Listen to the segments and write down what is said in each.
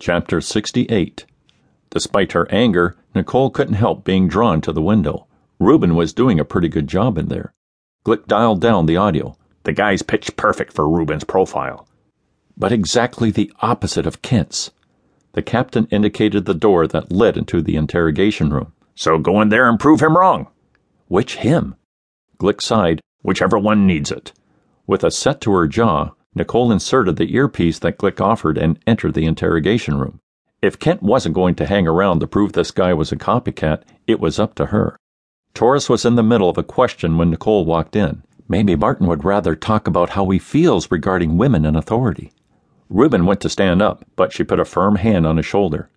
Chapter 68 Despite her anger, Nicole couldn't help being drawn to the window. Reuben was doing a pretty good job in there. Glick dialed down the audio. The guy's pitch perfect for Reuben's profile. But exactly the opposite of Kent's. The captain indicated the door that led into the interrogation room. So go in there and prove him wrong. Which him? Glick sighed. Whichever one needs it. With a set to her jaw, Nicole inserted the earpiece that Glick offered and entered the interrogation room. If Kent wasn't going to hang around to prove this guy was a copycat, it was up to her. Torres was in the middle of a question when Nicole walked in. Maybe Martin would rather talk about how he feels regarding women in authority. Reuben went to stand up, but she put a firm hand on his shoulder.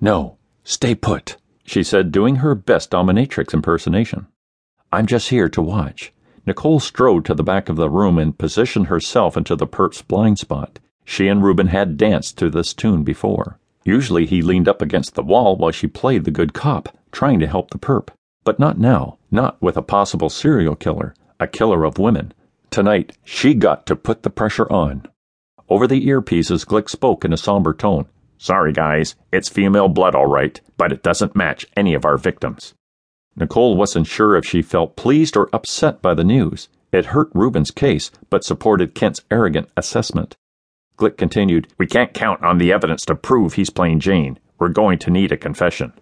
No, stay put, she said, doing her best dominatrix impersonation. I'm just here to watch. Nicole strode to the back of the room and positioned herself into the perp's blind spot. She and Reuben had danced to this tune before. Usually he leaned up against the wall while she played the good cop, trying to help the perp. But not now, not with a possible serial killer, a killer of women. Tonight, she got to put the pressure on. Over the earpieces, Glick spoke in a somber tone. Sorry, guys, it's female blood all right, but it doesn't match any of our victims. Nicole wasn't sure if she felt pleased or upset by the news. It hurt Reuben's case, but supported Kent's arrogant assessment. Glick continued, We can't count on the evidence to prove he's playing Jane. We're going to need a confession.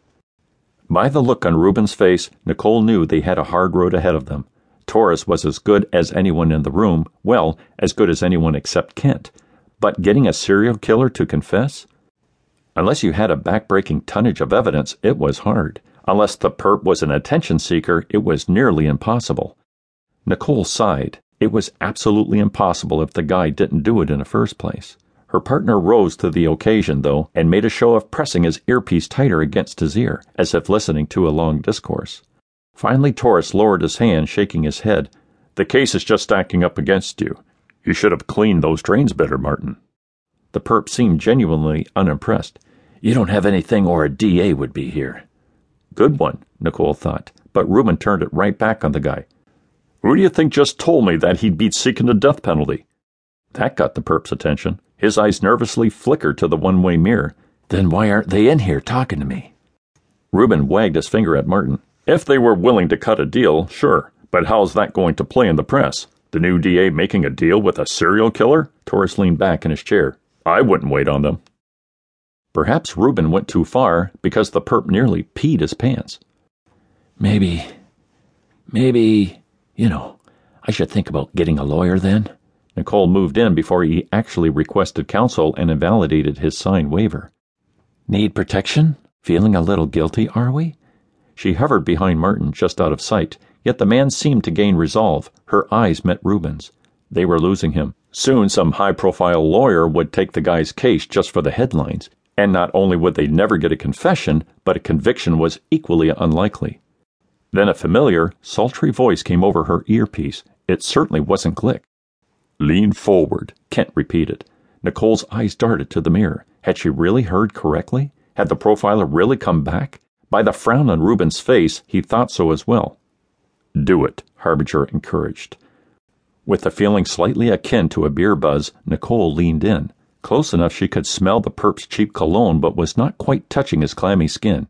By the look on Reuben's face, Nicole knew they had a hard road ahead of them. Torres was as good as anyone in the room, well, as good as anyone except Kent. But getting a serial killer to confess? Unless you had a backbreaking tonnage of evidence, it was hard. Unless the perp was an attention seeker, it was nearly impossible. Nicole sighed. It was absolutely impossible if the guy didn't do it in the first place. Her partner rose to the occasion, though, and made a show of pressing his earpiece tighter against his ear, as if listening to a long discourse. Finally, Torres lowered his hand, shaking his head. The case is just stacking up against you. You should have cleaned those drains better, Martin. The perp seemed genuinely unimpressed. You don't have anything or a DA would be here. Good one, Nicole thought, but Reuben turned it right back on the guy. Who do you think just told me that he'd be seeking the death penalty? That got the perp's attention. His eyes nervously flickered to the one way mirror. Then why aren't they in here talking to me? Reuben wagged his finger at Martin. If they were willing to cut a deal, sure. But how's that going to play in the press? The new DA making a deal with a serial killer? Torres leaned back in his chair. I wouldn't wait on them. Perhaps Reuben went too far because the perp nearly peed his pants. Maybe, maybe, you know, I should think about getting a lawyer then. Nicole moved in before he actually requested counsel and invalidated his signed waiver. Need protection? Feeling a little guilty, are we? She hovered behind Martin, just out of sight, yet the man seemed to gain resolve. Her eyes met Reuben's. They were losing him. Soon some high profile lawyer would take the guy's case just for the headlines, and not only would they never get a confession, but a conviction was equally unlikely. Then a familiar, sultry voice came over her earpiece. It certainly wasn't Glick. Lean forward, Kent repeated. Nicole's eyes darted to the mirror. Had she really heard correctly? Had the profiler really come back? By the frown on Reuben's face, he thought so as well. Do it, Harbinger encouraged. With a feeling slightly akin to a beer buzz, Nicole leaned in. Close enough she could smell the perp's cheap cologne, but was not quite touching his clammy skin.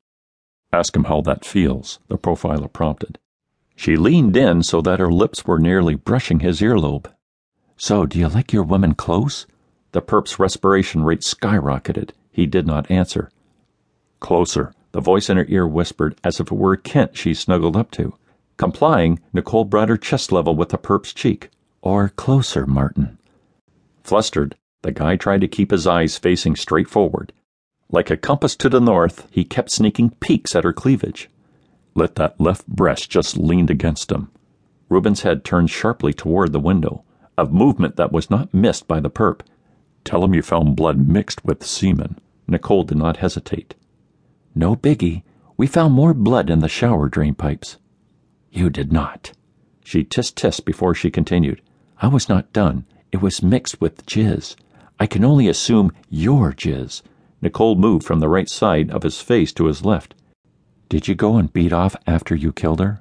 Ask him how that feels, the profiler prompted. She leaned in so that her lips were nearly brushing his earlobe. So, do you like your women close? The perp's respiration rate skyrocketed. He did not answer. Closer, the voice in her ear whispered, as if it were Kent she snuggled up to. Complying, Nicole brought her chest level with the perp's cheek. Or closer, Martin. Flustered, the guy tried to keep his eyes facing straight forward. Like a compass to the north, he kept sneaking peeks at her cleavage. Let that left breast just leaned against him. Reuben's head turned sharply toward the window, a movement that was not missed by the perp. Tell him you found blood mixed with semen. Nicole did not hesitate. No biggie. We found more blood in the shower drain pipes. You did not. She tisk tissed before she continued. I was not done. It was mixed with jizz. I can only assume your jizz. Nicole moved from the right side of his face to his left. Did you go and beat off after you killed her?